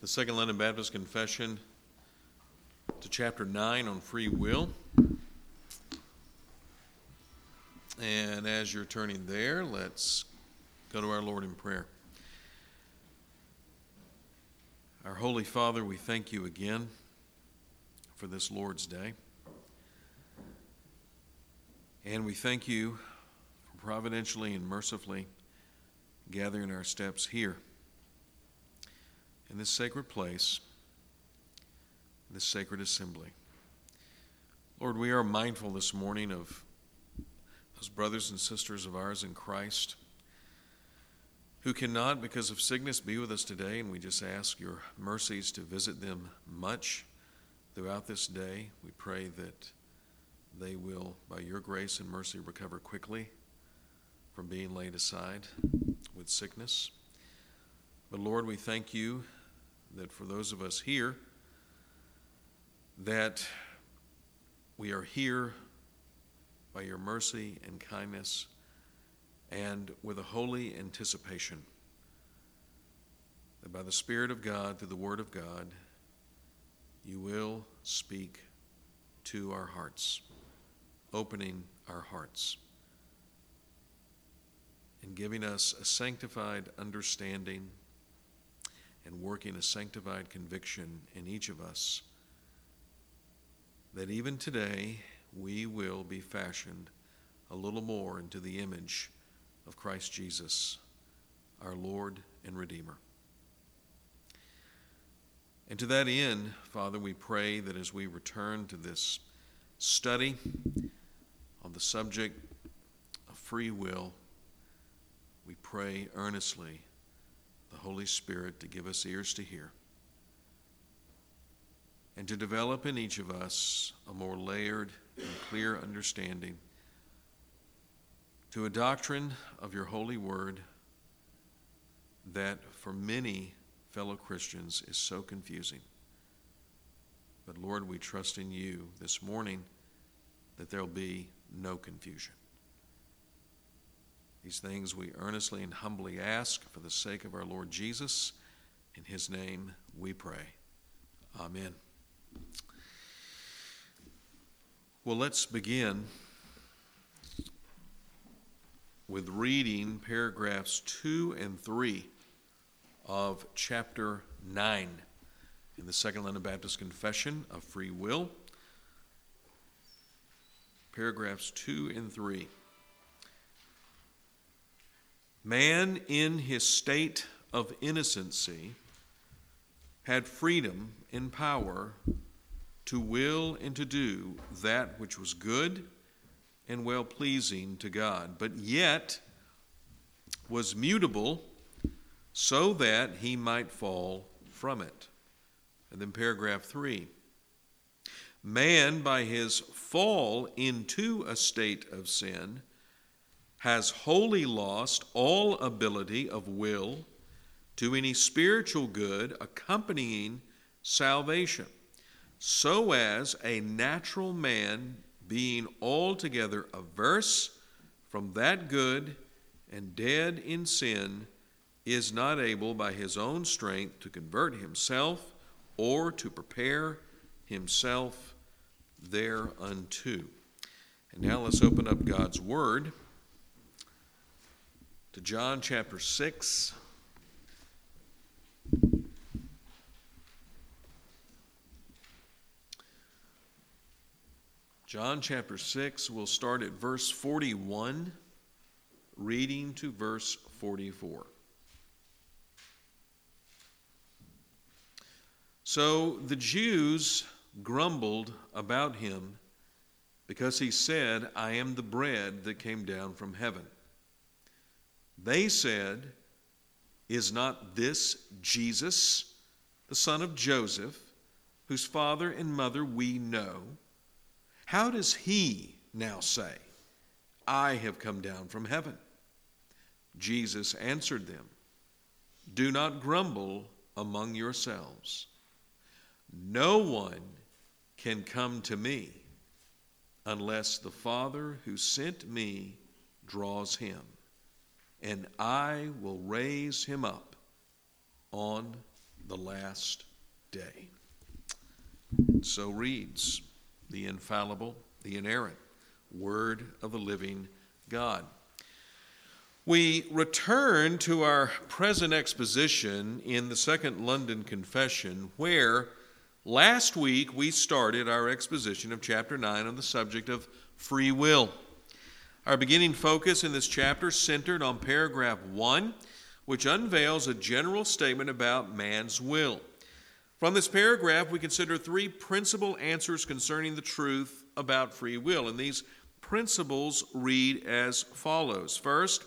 the Second London Baptist Confession to chapter 9 on free will. And as you're turning there, let's go to our Lord in prayer. Our Holy Father, we thank you again for this Lord's Day. And we thank you for providentially and mercifully gathering our steps here in this sacred place, this sacred assembly. Lord, we are mindful this morning of those brothers and sisters of ours in Christ who cannot, because of sickness, be with us today, and we just ask your mercies to visit them much throughout this day. We pray that they will, by your grace and mercy, recover quickly from being laid aside with sickness. But Lord, we thank you that for those of us here, that we are here by your mercy and kindness and with a holy anticipation that by the Spirit of God, through the Word of God, you will speak to our hearts, opening our hearts and giving us a sanctified understanding and working a sanctified conviction in each of us that even today we will be fashioned a little more into the image of Christ Jesus, our Lord and Redeemer. And to that end, Father, we pray that as we return to this study on the subject of free will, we pray earnestly the Holy Spirit to give us ears to hear and to develop in each of us a more layered and clear understanding to a doctrine of your holy word that for many fellow Christians is so confusing. But Lord, we trust in you this morning that there'll be no confusion. These things we earnestly and humbly ask for the sake of our Lord Jesus. In his name we pray. Amen. Well, let's begin with reading paragraphs 2 and 3 of chapter 9 in the Second London Baptist Confession of Free Will. Paragraphs 2 and 3. Man, in his state of innocency, had freedom and power to will and to do that which was good and well pleasing to God, but yet was mutable so that he might fall from it. And then paragraph three man, by his fall into a state of sin, has wholly lost all ability of will to any spiritual good accompanying salvation, so as a natural man being altogether averse from that good and dead in sin is not able by his own strength to convert himself or to prepare himself thereunto. And now let's open up God's Word to John chapter 6. John chapter 6, we'll start at verse 41, reading to verse 44. So the Jews grumbled about him because he said, I am the bread that came down from heaven. They said, Is not this Jesus, the son of Joseph, whose father and mother we know? How does he now say, I have come down from heaven? Jesus answered them, Do not grumble among yourselves. No one can come to me unless the Father who sent me draws him and I will raise him up on the last day. So reads the infallible, the inerrant Word of the living God. We return to our present exposition in the Second London Confession, where last week we started our exposition of chapter 9 on the subject of free will. Our beginning focus in this chapter centered on paragraph 1, which unveils a general statement about man's will. From this paragraph, we consider three principal answers concerning the truth about free will, and these principles read as follows First,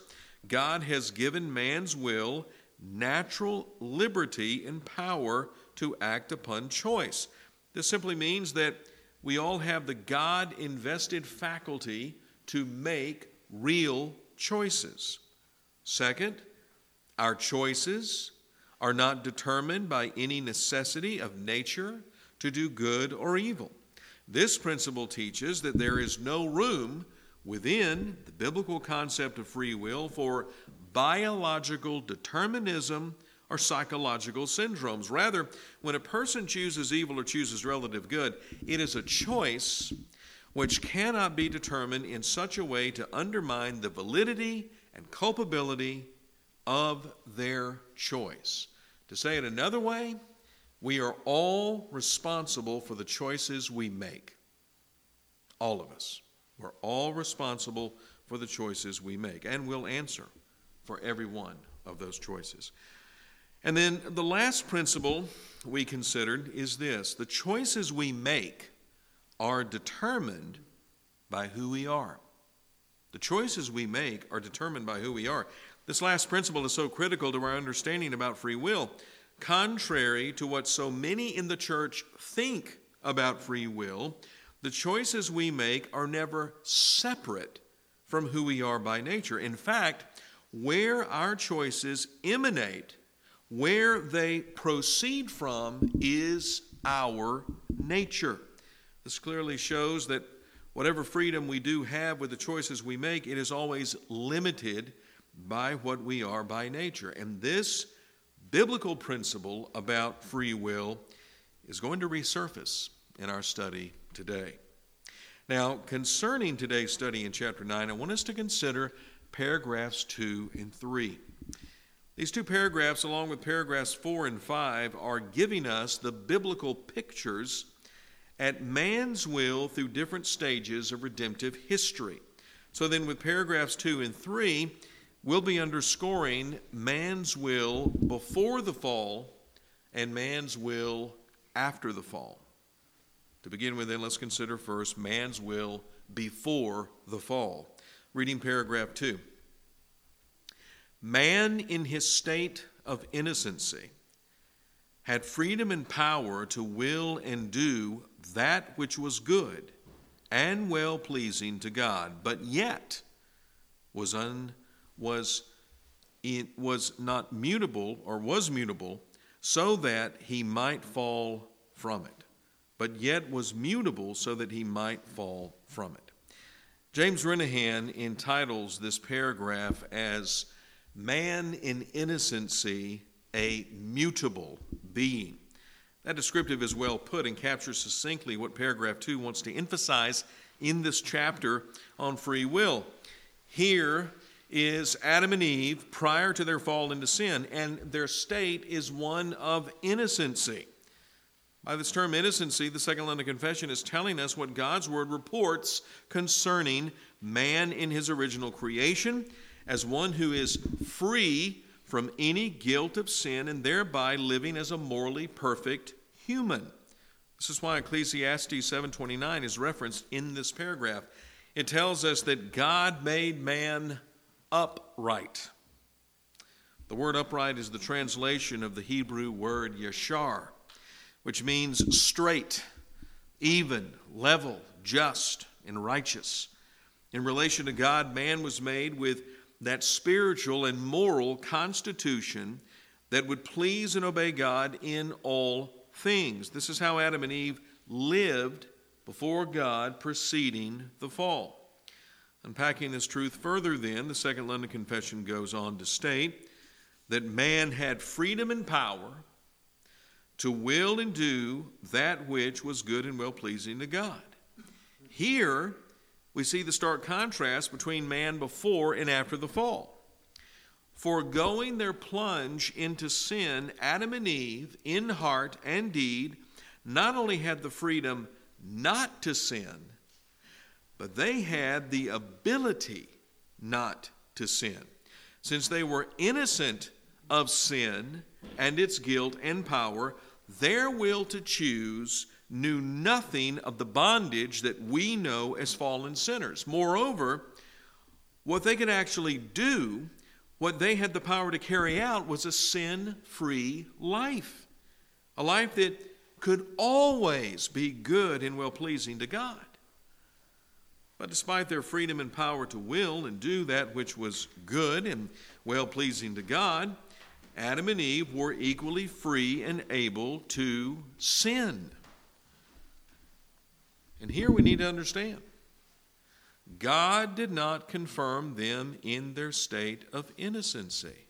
God has given man's will natural liberty and power to act upon choice. This simply means that we all have the God invested faculty to make real choices. Second, our choices are not determined by any necessity of nature to do good or evil. This principle teaches that there is no room within the biblical concept of free will for biological determinism or psychological syndromes. Rather, when a person chooses evil or chooses relative good, it is a choice which cannot be determined in such a way to undermine the validity and culpability of their choice. To say it another way, we are all responsible for the choices we make. All of us. We're all responsible for the choices we make, and we'll answer for every one of those choices. And then the last principle we considered is this the choices we make are determined by who we are. The choices we make are determined by who we are. This last principle is so critical to our understanding about free will. Contrary to what so many in the church think about free will, the choices we make are never separate from who we are by nature. In fact, where our choices emanate, where they proceed from, is our nature. This clearly shows that whatever freedom we do have with the choices we make, it is always limited by what we are by nature. And this biblical principle about free will is going to resurface in our study today. Now, concerning today's study in chapter 9, I want us to consider paragraphs 2 and 3. These two paragraphs, along with paragraphs 4 and 5, are giving us the biblical pictures at man's will through different stages of redemptive history. So then, with paragraphs 2 and 3, we'll be underscoring man's will before the fall and man's will after the fall. To begin with, then, let's consider first man's will before the fall. Reading paragraph 2. Man, in his state of innocency, had freedom and power to will and do that which was good and well pleasing to God, but yet was un, was it was not mutable or was mutable so that he might fall from it but yet was mutable so that he might fall from it. James Renihan entitles this paragraph as Man in Innocency, a Mutable Being. That descriptive is well put and captures succinctly what paragraph 2 wants to emphasize in this chapter on free will. Here is Adam and Eve prior to their fall into sin, and their state is one of innocency. By this term innocency, the Second London Confession is telling us what God's Word reports concerning man in his original creation as one who is free from any guilt of sin and thereby living as a morally perfect human. This is why Ecclesiastes 7:29 is referenced in this paragraph. It tells us that God made man upright. The word upright is the translation of the Hebrew word yashar which means straight, even, level, just, and righteous. In relation to God, man was made with that spiritual and moral constitution that would please and obey God in all things. This is how Adam and Eve lived before God preceding the fall. Unpacking this truth further, then, the Second London Confession goes on to state that man had freedom and power to will and do that which was good and well pleasing to God. Here, we see the stark contrast between man before and after the fall. Foregoing their plunge into sin, Adam and Eve, in heart and deed, not only had the freedom not to sin, but they had the ability not to sin. Since they were innocent of sin and its guilt and power, their will to choose knew nothing of the bondage that we know as fallen sinners. Moreover, what they could actually do, what they had the power to carry out, was a sin free life. A life that could always be good and well pleasing to God. But despite their freedom and power to will and do that which was good and well pleasing to God, Adam and Eve were equally free and able to sin. And here we need to understand God did not confirm them in their state of innocency.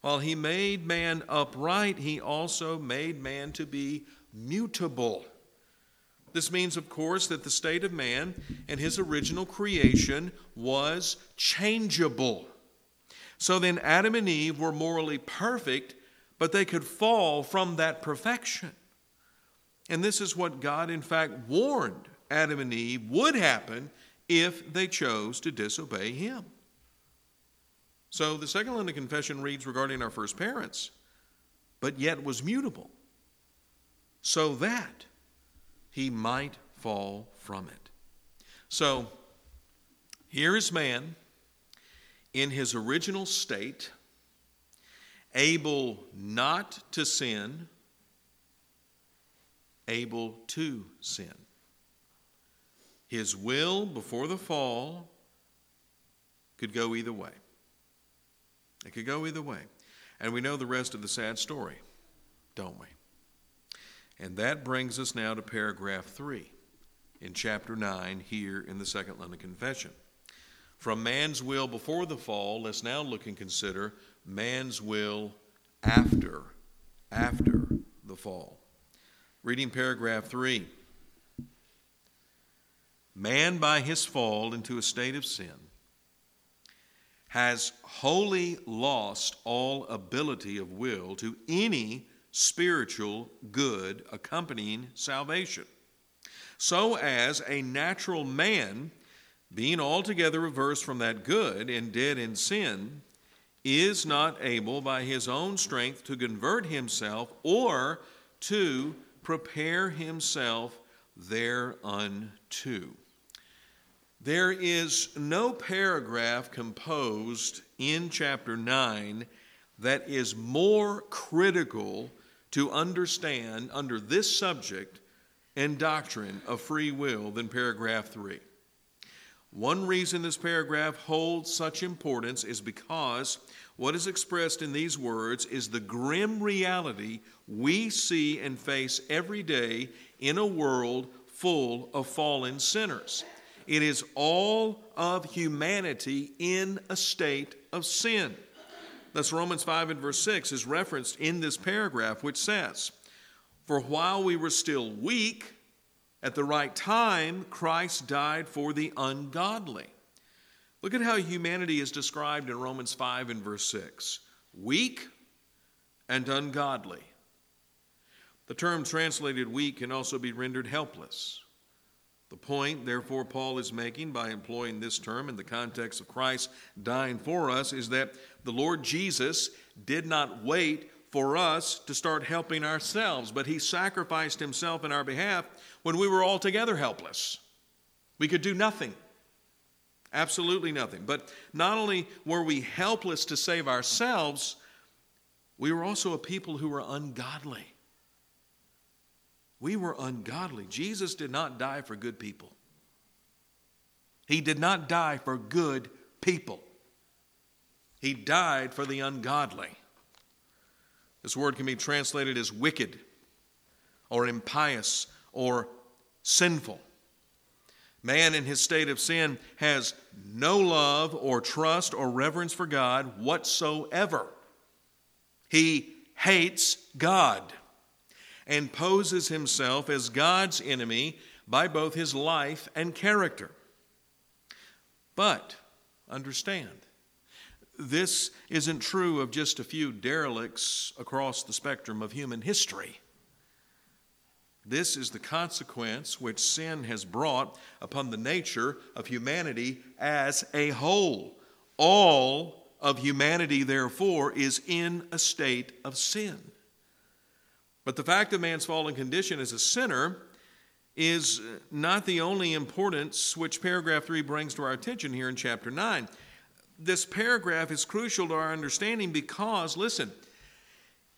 While he made man upright, he also made man to be mutable. This means, of course, that the state of man and his original creation was changeable. So then, Adam and Eve were morally perfect, but they could fall from that perfection. And this is what God, in fact, warned Adam and Eve would happen if they chose to disobey Him. So the second London confession reads regarding our first parents, but yet was mutable, so that he might fall from it. So here is man in his original state, able not to sin, able to sin. His will before the fall could go either way. It could go either way. And we know the rest of the sad story, don't we? And that brings us now to paragraph 3 in chapter 9 here in the Second London Confession. From man's will before the fall, let's now look and consider man's will after after the fall. Reading paragraph 3. Man by his fall into a state of sin has wholly lost all ability of will to any spiritual good accompanying salvation. So as a natural man being altogether averse from that good and dead in sin, is not able by his own strength to convert himself or to prepare himself thereunto. There is no paragraph composed in chapter 9 that is more critical to understand under this subject and doctrine of free will than paragraph 3. One reason this paragraph holds such importance is because what is expressed in these words is the grim reality we see and face every day in a world full of fallen sinners. It is all of humanity in a state of sin. Thus, Romans 5 and verse 6 is referenced in this paragraph, which says, For while we were still weak, at the right time, Christ died for the ungodly. Look at how humanity is described in Romans 5 and verse 6 weak and ungodly. The term translated weak can also be rendered helpless. The point, therefore, Paul is making by employing this term in the context of Christ dying for us is that the Lord Jesus did not wait for us to start helping ourselves, but he sacrificed himself in our behalf when we were altogether helpless. We could do nothing. Absolutely nothing. But not only were we helpless to save ourselves, we were also a people who were ungodly. We were ungodly. Jesus did not die for good people, He did not die for good people. He died for the ungodly. This word can be translated as wicked or impious or sinful. Man in his state of sin has no love or trust or reverence for God whatsoever. He hates God. and poses himself as God's enemy by both his life and character. But understand, this isn't true of just a few derelicts across the spectrum of human history. This is the consequence which sin has brought upon the nature of humanity as a whole. All of humanity, therefore, is in a state of sin. But the fact of man's fallen condition as a sinner is not the only importance which paragraph 3 brings to our attention here in chapter 9. This paragraph is crucial to our understanding because, listen,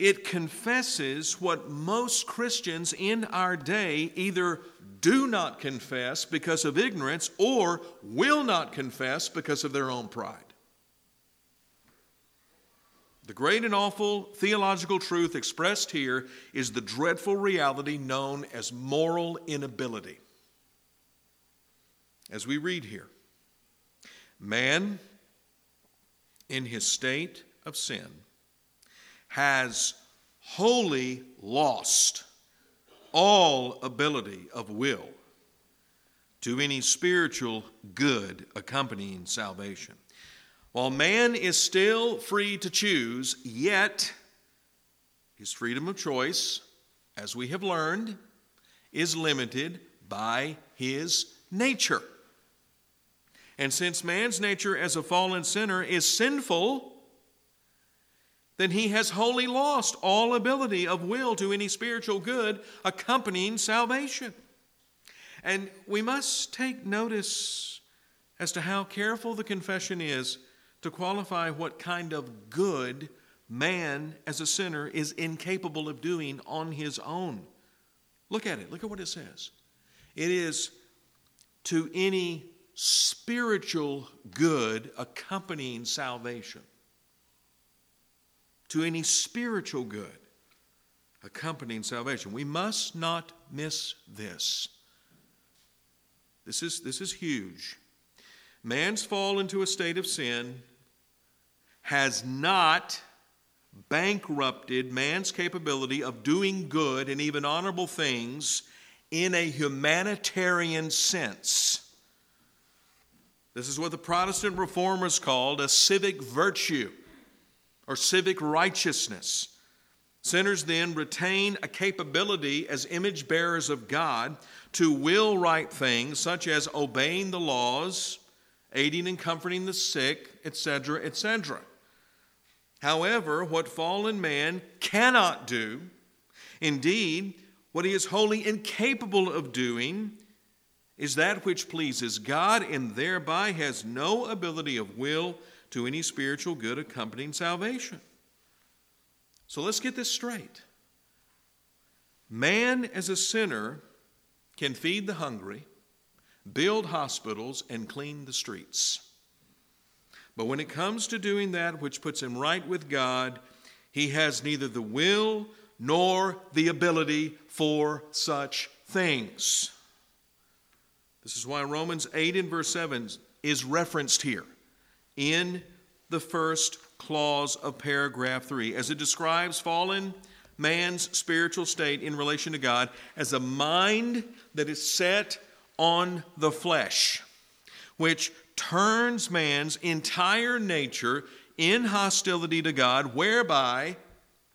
it confesses what most Christians in our day either do not confess because of ignorance or will not confess because of their own pride. The great and awful theological truth expressed here is the dreadful reality known as moral inability. As we read here, man in his state of sin has wholly lost all ability of will to any spiritual good accompanying salvation. While man is still free to choose, yet his freedom of choice, as we have learned, is limited by his nature. And since man's nature as a fallen sinner is sinful, then he has wholly lost all ability of will to any spiritual good accompanying salvation. And we must take notice as to how careful the confession is to qualify what kind of good man as a sinner is incapable of doing on his own. Look at it. Look at what it says. It is to any spiritual good accompanying salvation. To any spiritual good accompanying salvation. We must not miss this. This is, this is huge. Man's fall into a state of sin has not bankrupted man's capability of doing good and even honorable things in a humanitarian sense. This is what the Protestant reformers called a civic virtue or civic righteousness. Sinners then retain a capability as image bearers of God to will right things, such as obeying the laws, aiding and comforting the sick, etc., etc. However, what fallen man cannot do, indeed, what he is wholly incapable of doing, is that which pleases God and thereby has no ability of will to any spiritual good accompanying salvation. So let's get this straight. Man, as a sinner, can feed the hungry, build hospitals, and clean the streets. But when it comes to doing that which puts him right with God, he has neither the will nor the ability for such things. This is why Romans 8 and verse 7 is referenced here in the first clause of paragraph 3 as it describes fallen man's spiritual state in relation to God as a mind that is set on the flesh, which turns man's entire nature in hostility to God, whereby,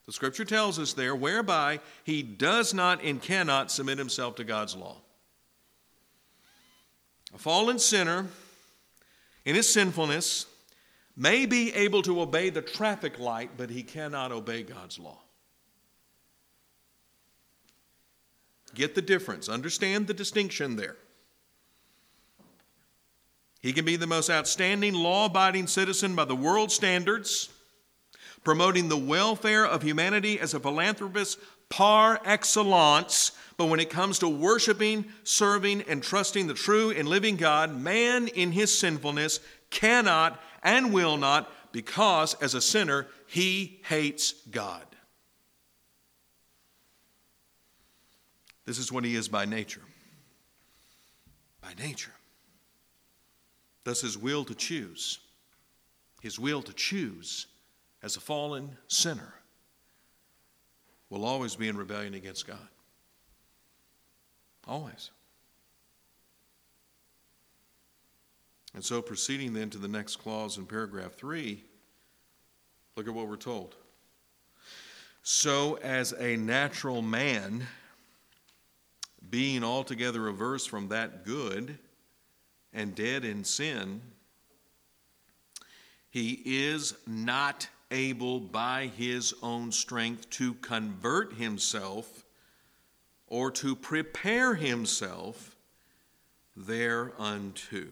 the scripture tells us there, whereby he does not and cannot submit himself to God's law. A fallen sinner, in his sinfulness, may be able to obey the traffic light, but he cannot obey God's law. Get the difference. Understand the distinction there. He can be the most outstanding law abiding citizen by the world standards, promoting the welfare of humanity as a philanthropist par excellence. But when it comes to worshiping, serving, and trusting the true and living God, man in his sinfulness cannot and will not because as a sinner, he hates God. This is what he is by nature. By nature. Thus, his will to choose, his will to choose as a fallen sinner, will always be in rebellion against God. Always. And so, proceeding then to the next clause in paragraph 3, look at what we're told. So, as a natural man, being altogether averse from that good and dead in sin, he is not able by his own strength to convert himself or to prepare himself thereunto.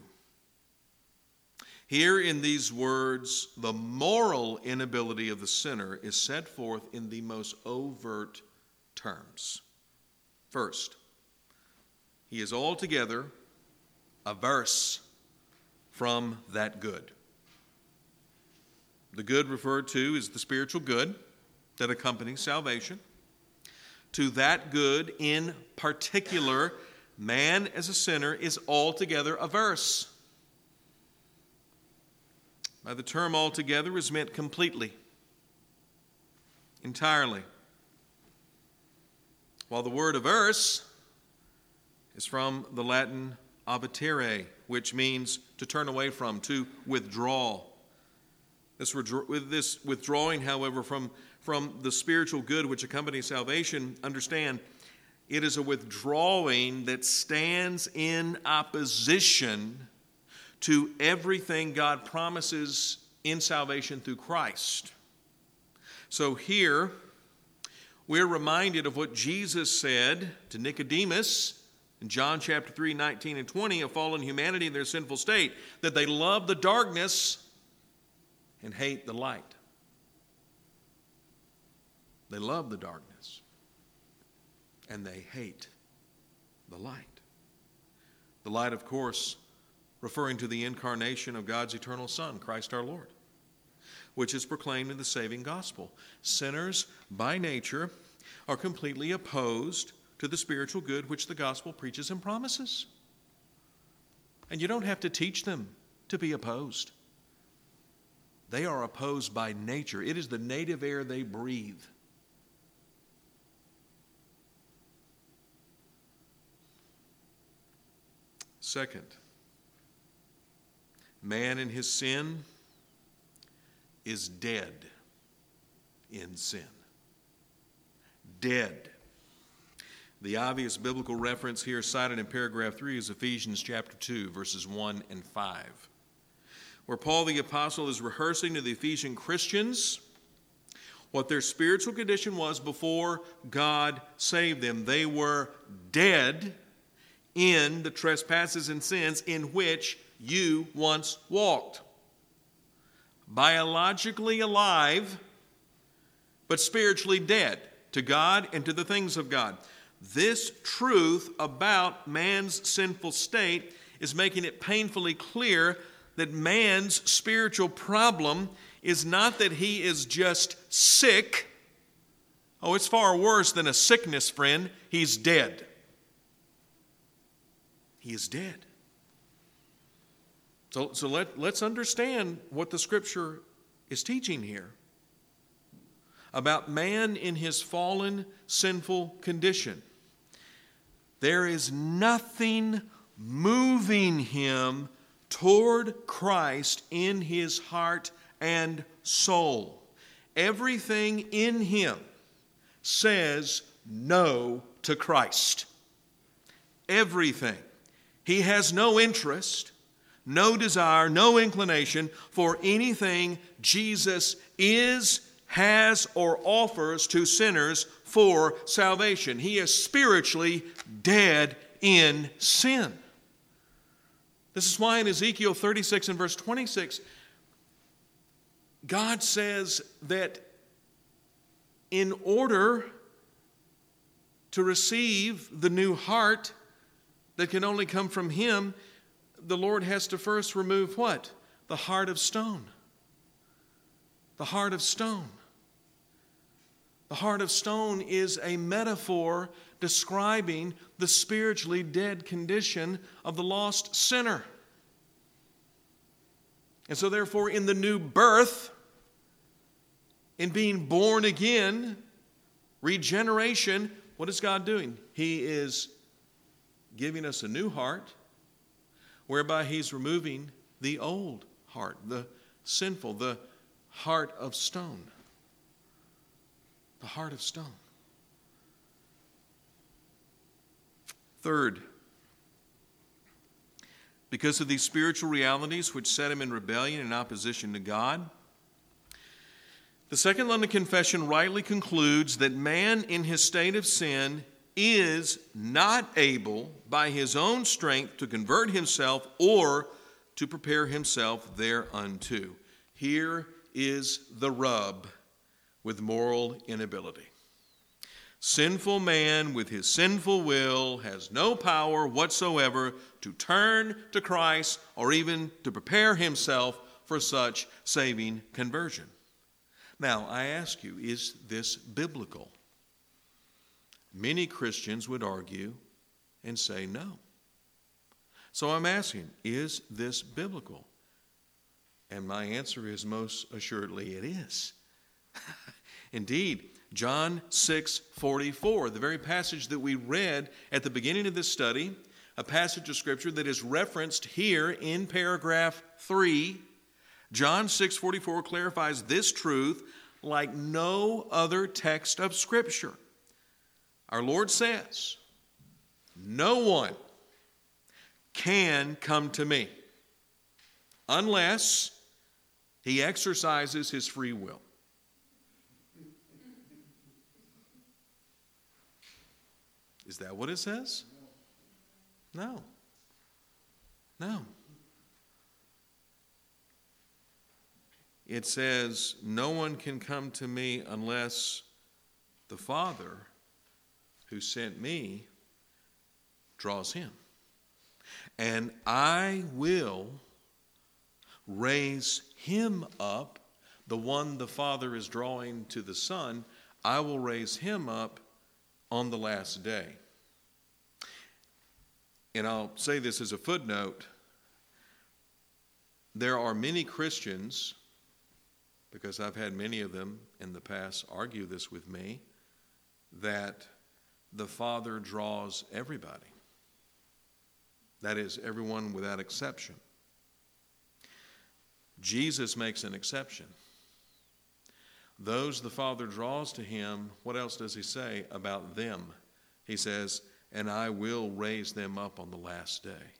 Here in these words, the moral inability of the sinner is set forth in the most overt terms. First, he is altogether averse from that good. The good referred to is the spiritual good that accompanies salvation. To that good in particular, man as a sinner is altogether averse. By the term altogether is meant completely, entirely. While the word averse is from the Latin avertere, which means to turn away from, to withdraw. This, this withdrawing, however, from, from the spiritual good which accompanies salvation, understand it is a withdrawing that stands in opposition to everything God promises in salvation through Christ. So here, we're reminded of what Jesus said to Nicodemus in John chapter 3, 19 and 20 of fallen humanity in their sinful state, that they love the darkness and hate the light. They love the darkness and they hate the light. The light, of course, referring to the incarnation of God's eternal Son, Christ our Lord, which is proclaimed in the saving gospel. Sinners, by nature, are completely opposed to the spiritual good which the gospel preaches and promises. And you don't have to teach them to be opposed. They are opposed by nature. It is the native air they breathe. Second, man in his sin is dead in sin. Dead. The obvious biblical reference here cited in paragraph 3 is Ephesians chapter 2, verses 1 and 5 where Paul the Apostle is rehearsing to the Ephesian Christians what their spiritual condition was before God saved them. They were dead in the trespasses and sins in which you once walked. Biologically alive, but spiritually dead to God and to the things of God. This truth about man's sinful state is making it painfully clear that man's spiritual problem is not that he is just sick. Oh, it's far worse than a sickness, friend. He's dead. He is dead. So, so let, let's understand what the scripture is teaching here about man in his fallen, sinful condition. There is nothing moving him toward Christ in his heart and soul. Everything in him says no to Christ. Everything. He has no interest, no desire, no inclination for anything Jesus is, has, or offers to sinners for salvation. He is spiritually dead in sin. This is why in Ezekiel 36 and verse 26, God says that in order to receive the new heart that can only come from Him, the Lord has to first remove what? The heart of stone. The heart of stone. The heart of stone is a metaphor describing the spiritually dead condition of the lost sinner. And so, therefore, in the new birth, in being born again, Regeneration, what is God doing? He is giving us a new heart, whereby He's removing the old heart, the sinful, the heart of stone. The heart of stone. Third, because of these spiritual realities which set him in rebellion and opposition to God, the Second London Confession rightly concludes that man in his state of sin is not able by his own strength to convert himself or to prepare himself thereunto. Here is the rub with moral inability. Sinful man with his sinful will has no power whatsoever to turn to Christ or even to prepare himself for such saving conversion. Now, I ask you, is this biblical? Many Christians would argue and say no. So I'm asking, is this biblical? And my answer is most assuredly it is. Indeed, John 6 44, the very passage that we read at the beginning of this study, a passage of Scripture that is referenced here in paragraph 3. John 6 44 clarifies this truth like no other text of Scripture. Our Lord says, No one can come to me unless he exercises his free will. Is that what it says? No. No. It says, No one can come to me unless the Father who sent me draws him. And I will raise him up, the one the Father is drawing to the Son, I will raise him up on the last day. And I'll say this as a footnote there are many Christians, because I've had many of them in the past argue this with me, that the Father draws everybody. That is, everyone without exception. Jesus makes an exception. Those the Father draws to him, what else does he say about them? He says, And I will raise them up on the last day.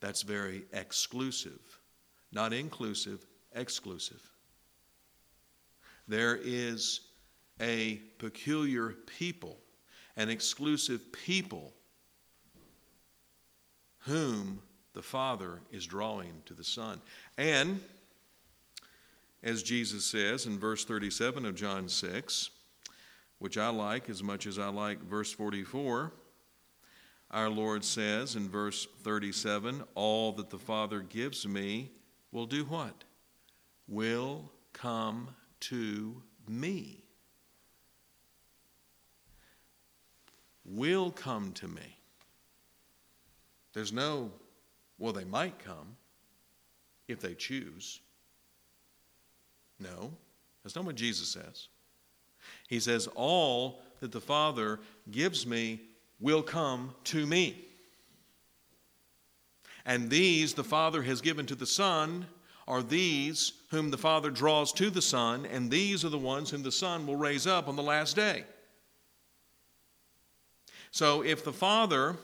That's very exclusive, not inclusive, exclusive. There is a peculiar people, an exclusive people, whom the Father is drawing to the Son. And as Jesus says in verse 37 of John 6, which I like as much as I like verse 44. Our Lord says in verse 37 All that the Father gives me will do what? Will come to me. Will come to me. There's no, well, they might come if they choose. No, that's not what Jesus says. He says, All that the Father gives me will come to me. And these the Father has given to the Son are these whom the Father draws to the Son, and these are the ones whom the Son will raise up on the last day. So if the Father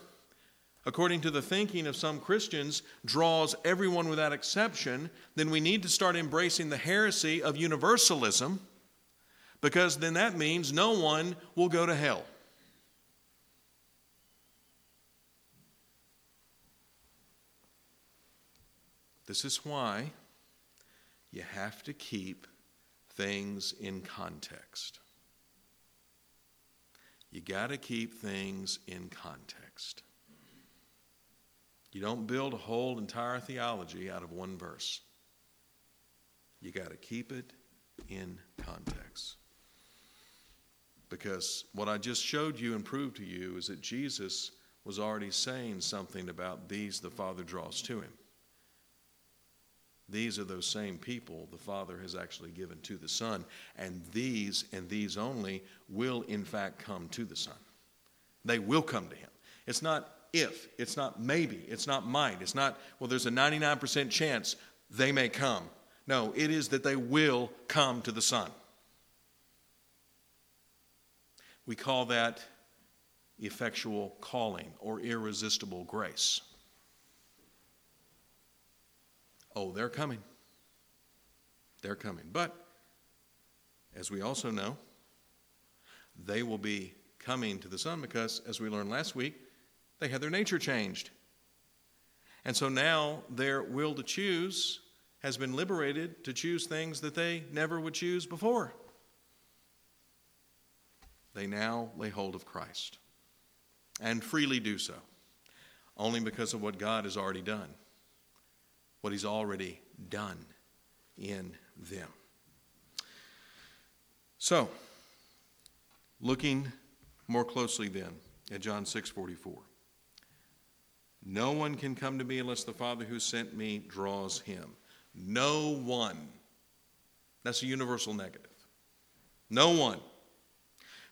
according to the thinking of some Christians, draws everyone without exception, then we need to start embracing the heresy of universalism because then that means no one will go to hell. This is why you have to keep things in context. You got to keep things in context. You don't build a whole entire theology out of one verse. You got to keep it in context. Because what I just showed you and proved to you is that Jesus was already saying something about these the Father draws to him. these are those same people the Father has actually given to the Son, and these and these only will in fact come to the Son. They will come to Him. It's not if, it's not maybe, it's not might, it's not, well, there's a 99% chance they may come. No, it is that they will come to the Son. We call that effectual calling or irresistible grace. Oh, they're coming. They're coming. But, as we also know, they will be coming to the Son because, as we learned last week, they had their nature changed. And so now their will to choose has been liberated to choose things that they never would choose before. They now lay hold of Christ and freely do so, only because of what God has already done, what He's already done in them. So, looking more closely then at John 6 44. No one can come to me unless the Father who sent me draws him. No one. That's a universal negative. No one.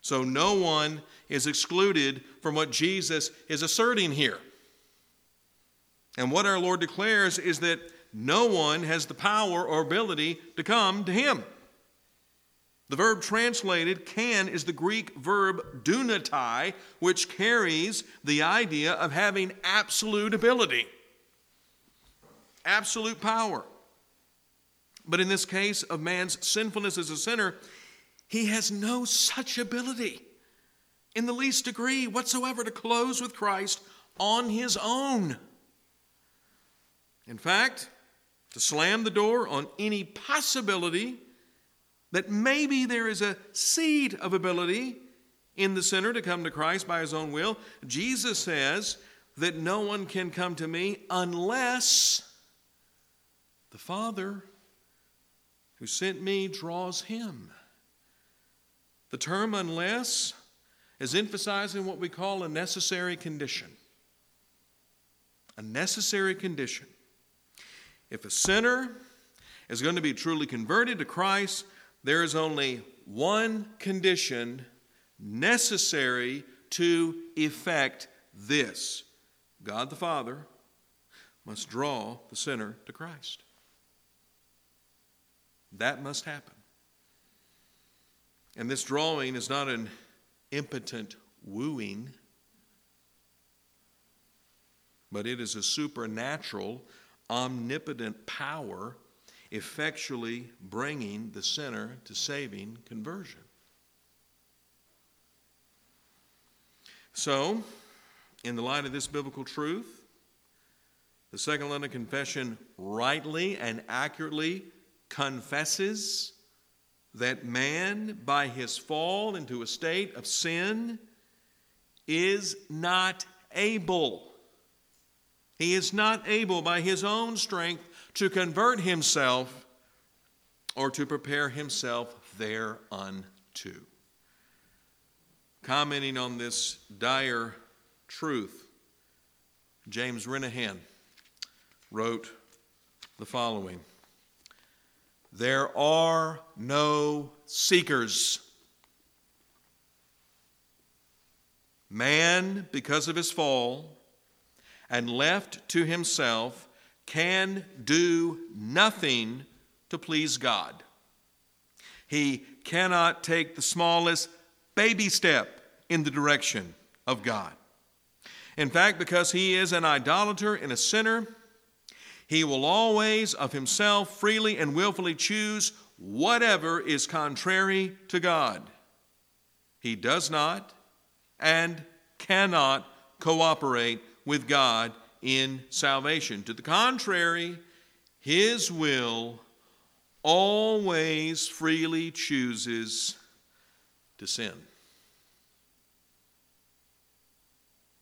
So no one is excluded from what Jesus is asserting here. And what our Lord declares is that no one has the power or ability to come to him. The verb translated can is the Greek verb dunatai, which carries the idea of having absolute ability, absolute power. But in this case of man's sinfulness as a sinner, he has no such ability in the least degree whatsoever to close with Christ on his own. In fact, to slam the door on any possibility that maybe there is a seed of ability in the sinner to come to Christ by his own will, Jesus says that no one can come to me unless the Father who sent me draws him. The term unless is emphasizing what we call a necessary condition. A necessary condition. If a sinner is going to be truly converted to Christ, there is only one condition necessary to effect this God the Father must draw the sinner to Christ. That must happen. And this drawing is not an impotent wooing, but it is a supernatural, omnipotent power effectually bringing the sinner to saving conversion. So, in the light of this biblical truth, the Second London Confession rightly and accurately confesses that man, by his fall into a state of sin, is not able. He is not able by his own strength to convert himself or to prepare himself thereunto. Commenting on this dire truth, James Renihan wrote the following There are no seekers. Man, because of his fall, and left to himself, can do nothing to please God. He cannot take the smallest baby step in the direction of God. In fact, because he is an idolater and a sinner, he will always of himself freely and willfully choose whatever is contrary to God. He does not and cannot cooperate with God in salvation. To the contrary, his will always freely chooses to sin.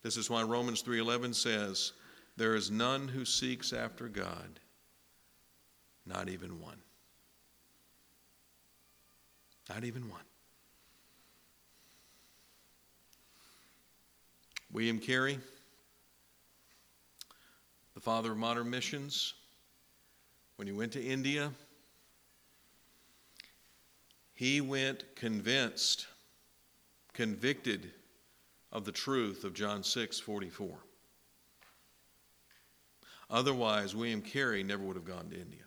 This is why Romans 3:11 says, "There is none who seeks after God, not even one." Not even one. William Carey the father of modern missions, when he went to India, he went convinced, convicted of the truth of John 6 44. Otherwise, William Carey never would have gone to India.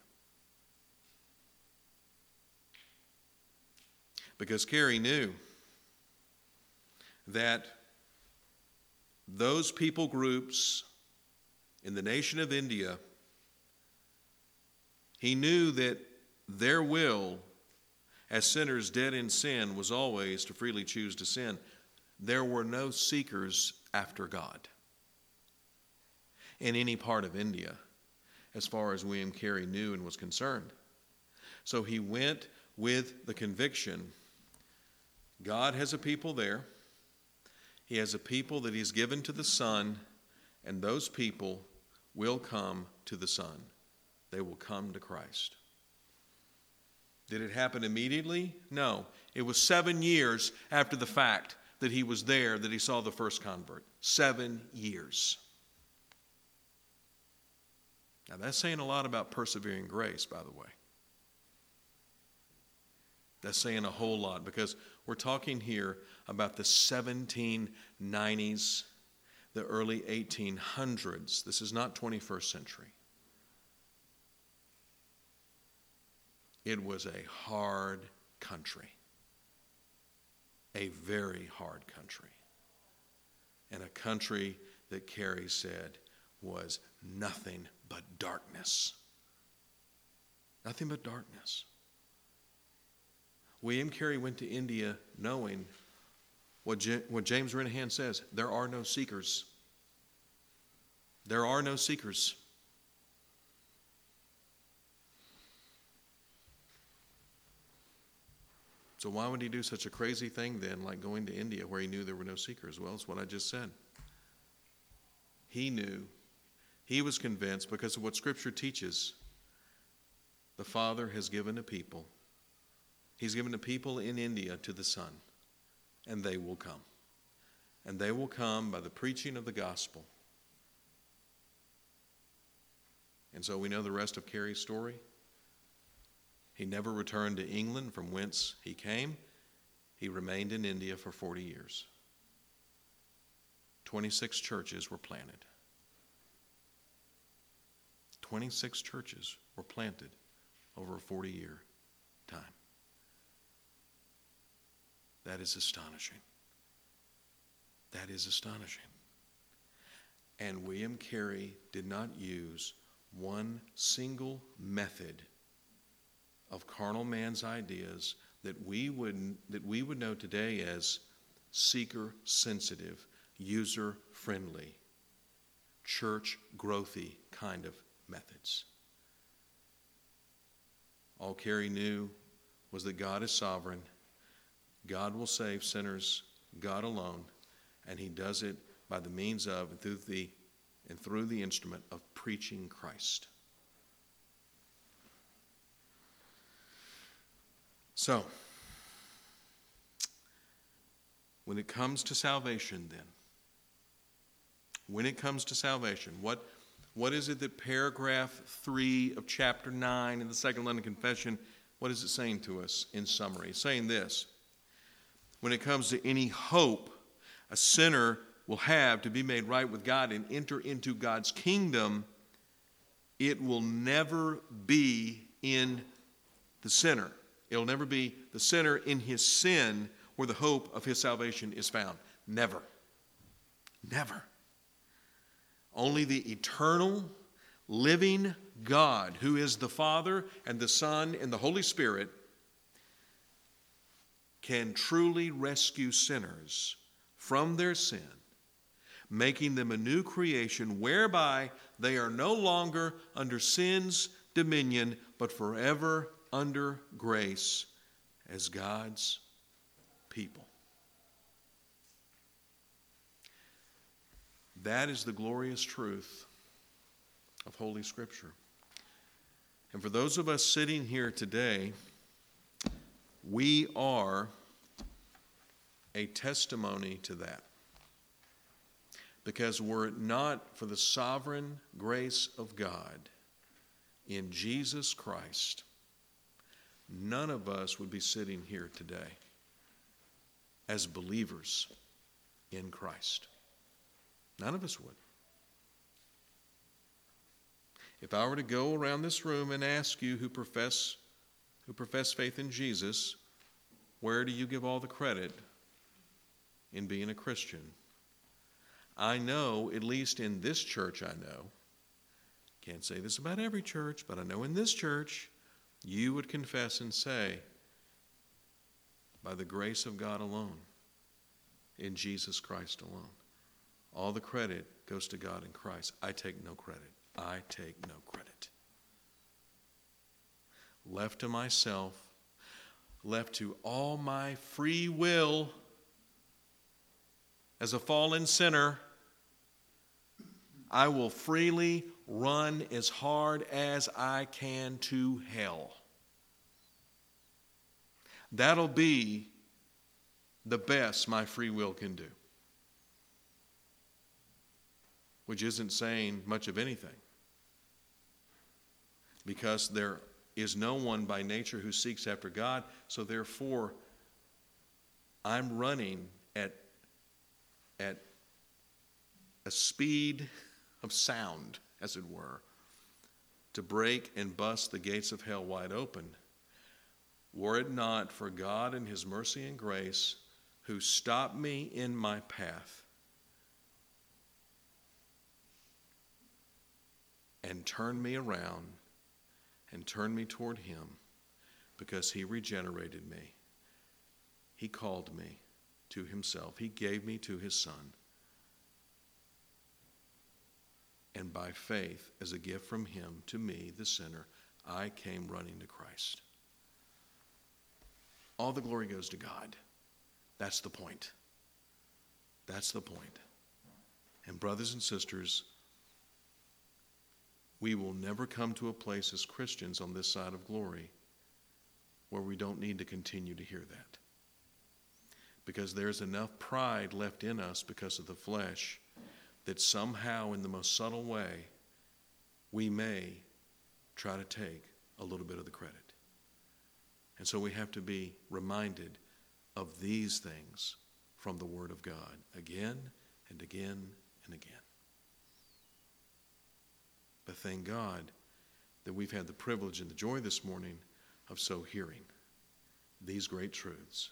Because Carey knew that those people groups in the nation of India, he knew that their will as sinners dead in sin was always to freely choose to sin. There were no seekers after God in any part of India, as far as William Carey knew and was concerned. So he went with the conviction God has a people there. He has a people that He's given to the Son, and those people will come to the Son. They will come to Christ. Did it happen immediately? No. It was seven years after the fact that he was there that he saw the first convert. Seven years. Now, that's saying a lot about persevering grace, by the way. That's saying a whole lot because we're talking here about the 1790s, the early 1800s. This is not 21st century. It was a hard country, a very hard country, and a country that Carey said was nothing but darkness. Nothing but darkness. William Carey went to India knowing what, J- what James Renihan says there are no seekers. There are no seekers. So, why would he do such a crazy thing then, like going to India where he knew there were no seekers? Well, it's what I just said. He knew, he was convinced because of what Scripture teaches. The Father has given a people, He's given a people in India to the Son, and they will come. And they will come by the preaching of the gospel. And so we know the rest of Carey's story. He never returned to England from whence he came. He remained in India for 40 years. 26 churches were planted. 26 churches were planted over a 40 year time. That is astonishing. That is astonishing. And William Carey did not use one single method of carnal man's ideas that we would, that we would know today as seeker sensitive, user friendly, church growthy kind of methods. All Carey knew was that God is sovereign, God will save sinners, God alone, and He does it by the means of and through the and through the instrument of preaching Christ. So, when it comes to salvation, then, when it comes to salvation, what, what is it that paragraph 3 of chapter 9 in the Second London Confession, what is it saying to us in summary? It's saying this When it comes to any hope a sinner will have to be made right with God and enter into God's kingdom, it will never be in the sinner. It'll never be the sinner in his sin where the hope of his salvation is found. Never. Never. Only the eternal, living God, who is the Father and the Son and the Holy Spirit, can truly rescue sinners from their sin, making them a new creation whereby they are no longer under sin's dominion, but forever under grace as God's people. That is the glorious truth of Holy Scripture. And for those of us sitting here today, we are a testimony to that. Because were it not for the sovereign grace of God, in Jesus Christ, none of us would be sitting here today as believers in Christ. None of us would. If I were to go around this room and ask you who profess who profess faith in Jesus, where do you give all the credit in being a Christian? I know, at least in this church, I know. Can't say this about every church, but I know in this church, you would confess and say, by the grace of God alone, in Jesus Christ alone. All the credit goes to God in Christ. I take no credit. I take no credit. Left to myself, left to all my free will as a fallen sinner, I will freely run as hard as I can to hell. That'll be the best my free will can do, which isn't saying much of anything because there is no one by nature who seeks after God, so therefore I'm running at, at a speed of sound, as it were, to break and bust the gates of hell wide open. Were it not for God and His mercy and grace who stopped me in my path and turned me around and turned me toward Him because He regenerated me. He called me to Himself, He gave me to His Son. And by faith, as a gift from Him to me, the sinner, I came running to Christ. All the glory goes to God. That's the point. That's the point. And, brothers and sisters, we will never come to a place as Christians on this side of glory where we don't need to continue to hear that. Because there's enough pride left in us because of the flesh that somehow, in the most subtle way, we may try to take a little bit of the credit. And so we have to be reminded of these things from the Word of God again and again and again. But thank God that we've had the privilege and the joy this morning of so hearing these great truths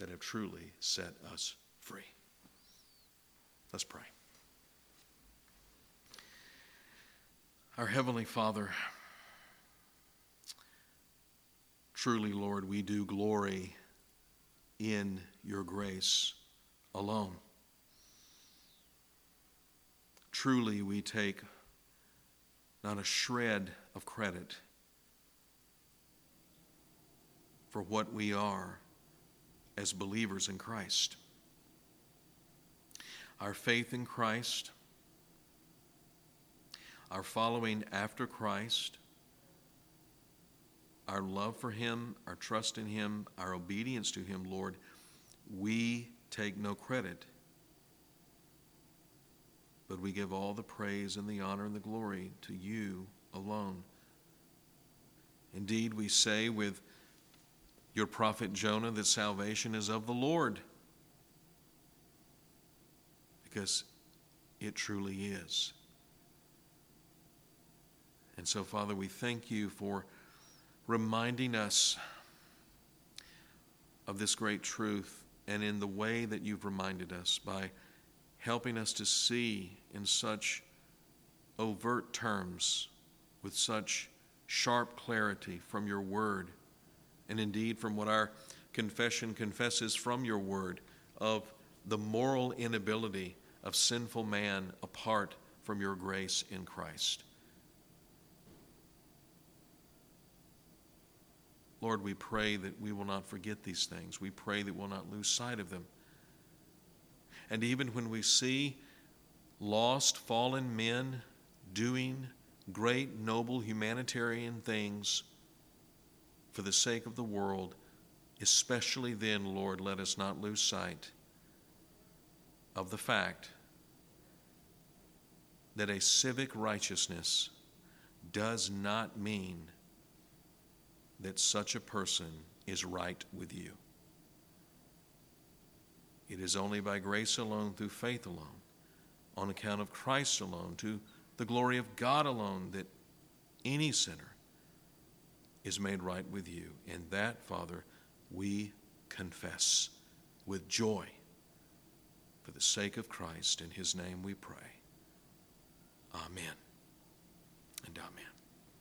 that have truly set us free. Let's pray. Our Heavenly Father, truly, Lord, we do glory in your grace alone. Truly, we take not a shred of credit for what we are as believers in Christ. Our faith in Christ, our following after Christ, our love for Him, our trust in Him, our obedience to Him, Lord, we take no credit but we give all the praise and the honor and the glory to you alone. Indeed, we say with your prophet Jonah that salvation is of the Lord, because it truly is. And so, Father, we thank you for reminding us of this great truth and in the way that you've reminded us by helping us to see in such overt terms, with such sharp clarity from your word, and indeed from what our confession confesses from your word of the moral inability of sinful man apart from your grace in Christ. Lord, we pray that we will not forget these things. We pray that we'll not lose sight of them. And even when we see lost, fallen men doing great, noble humanitarian things for the sake of the world, especially then, Lord, let us not lose sight of the fact that a civic righteousness does not mean that such a person is right with you. It is only by grace alone, through faith alone, on account of Christ alone, to the glory of God alone, that any sinner is made right with you. And that, Father, we confess with joy for the sake of Christ. In his name we pray. Amen and amen.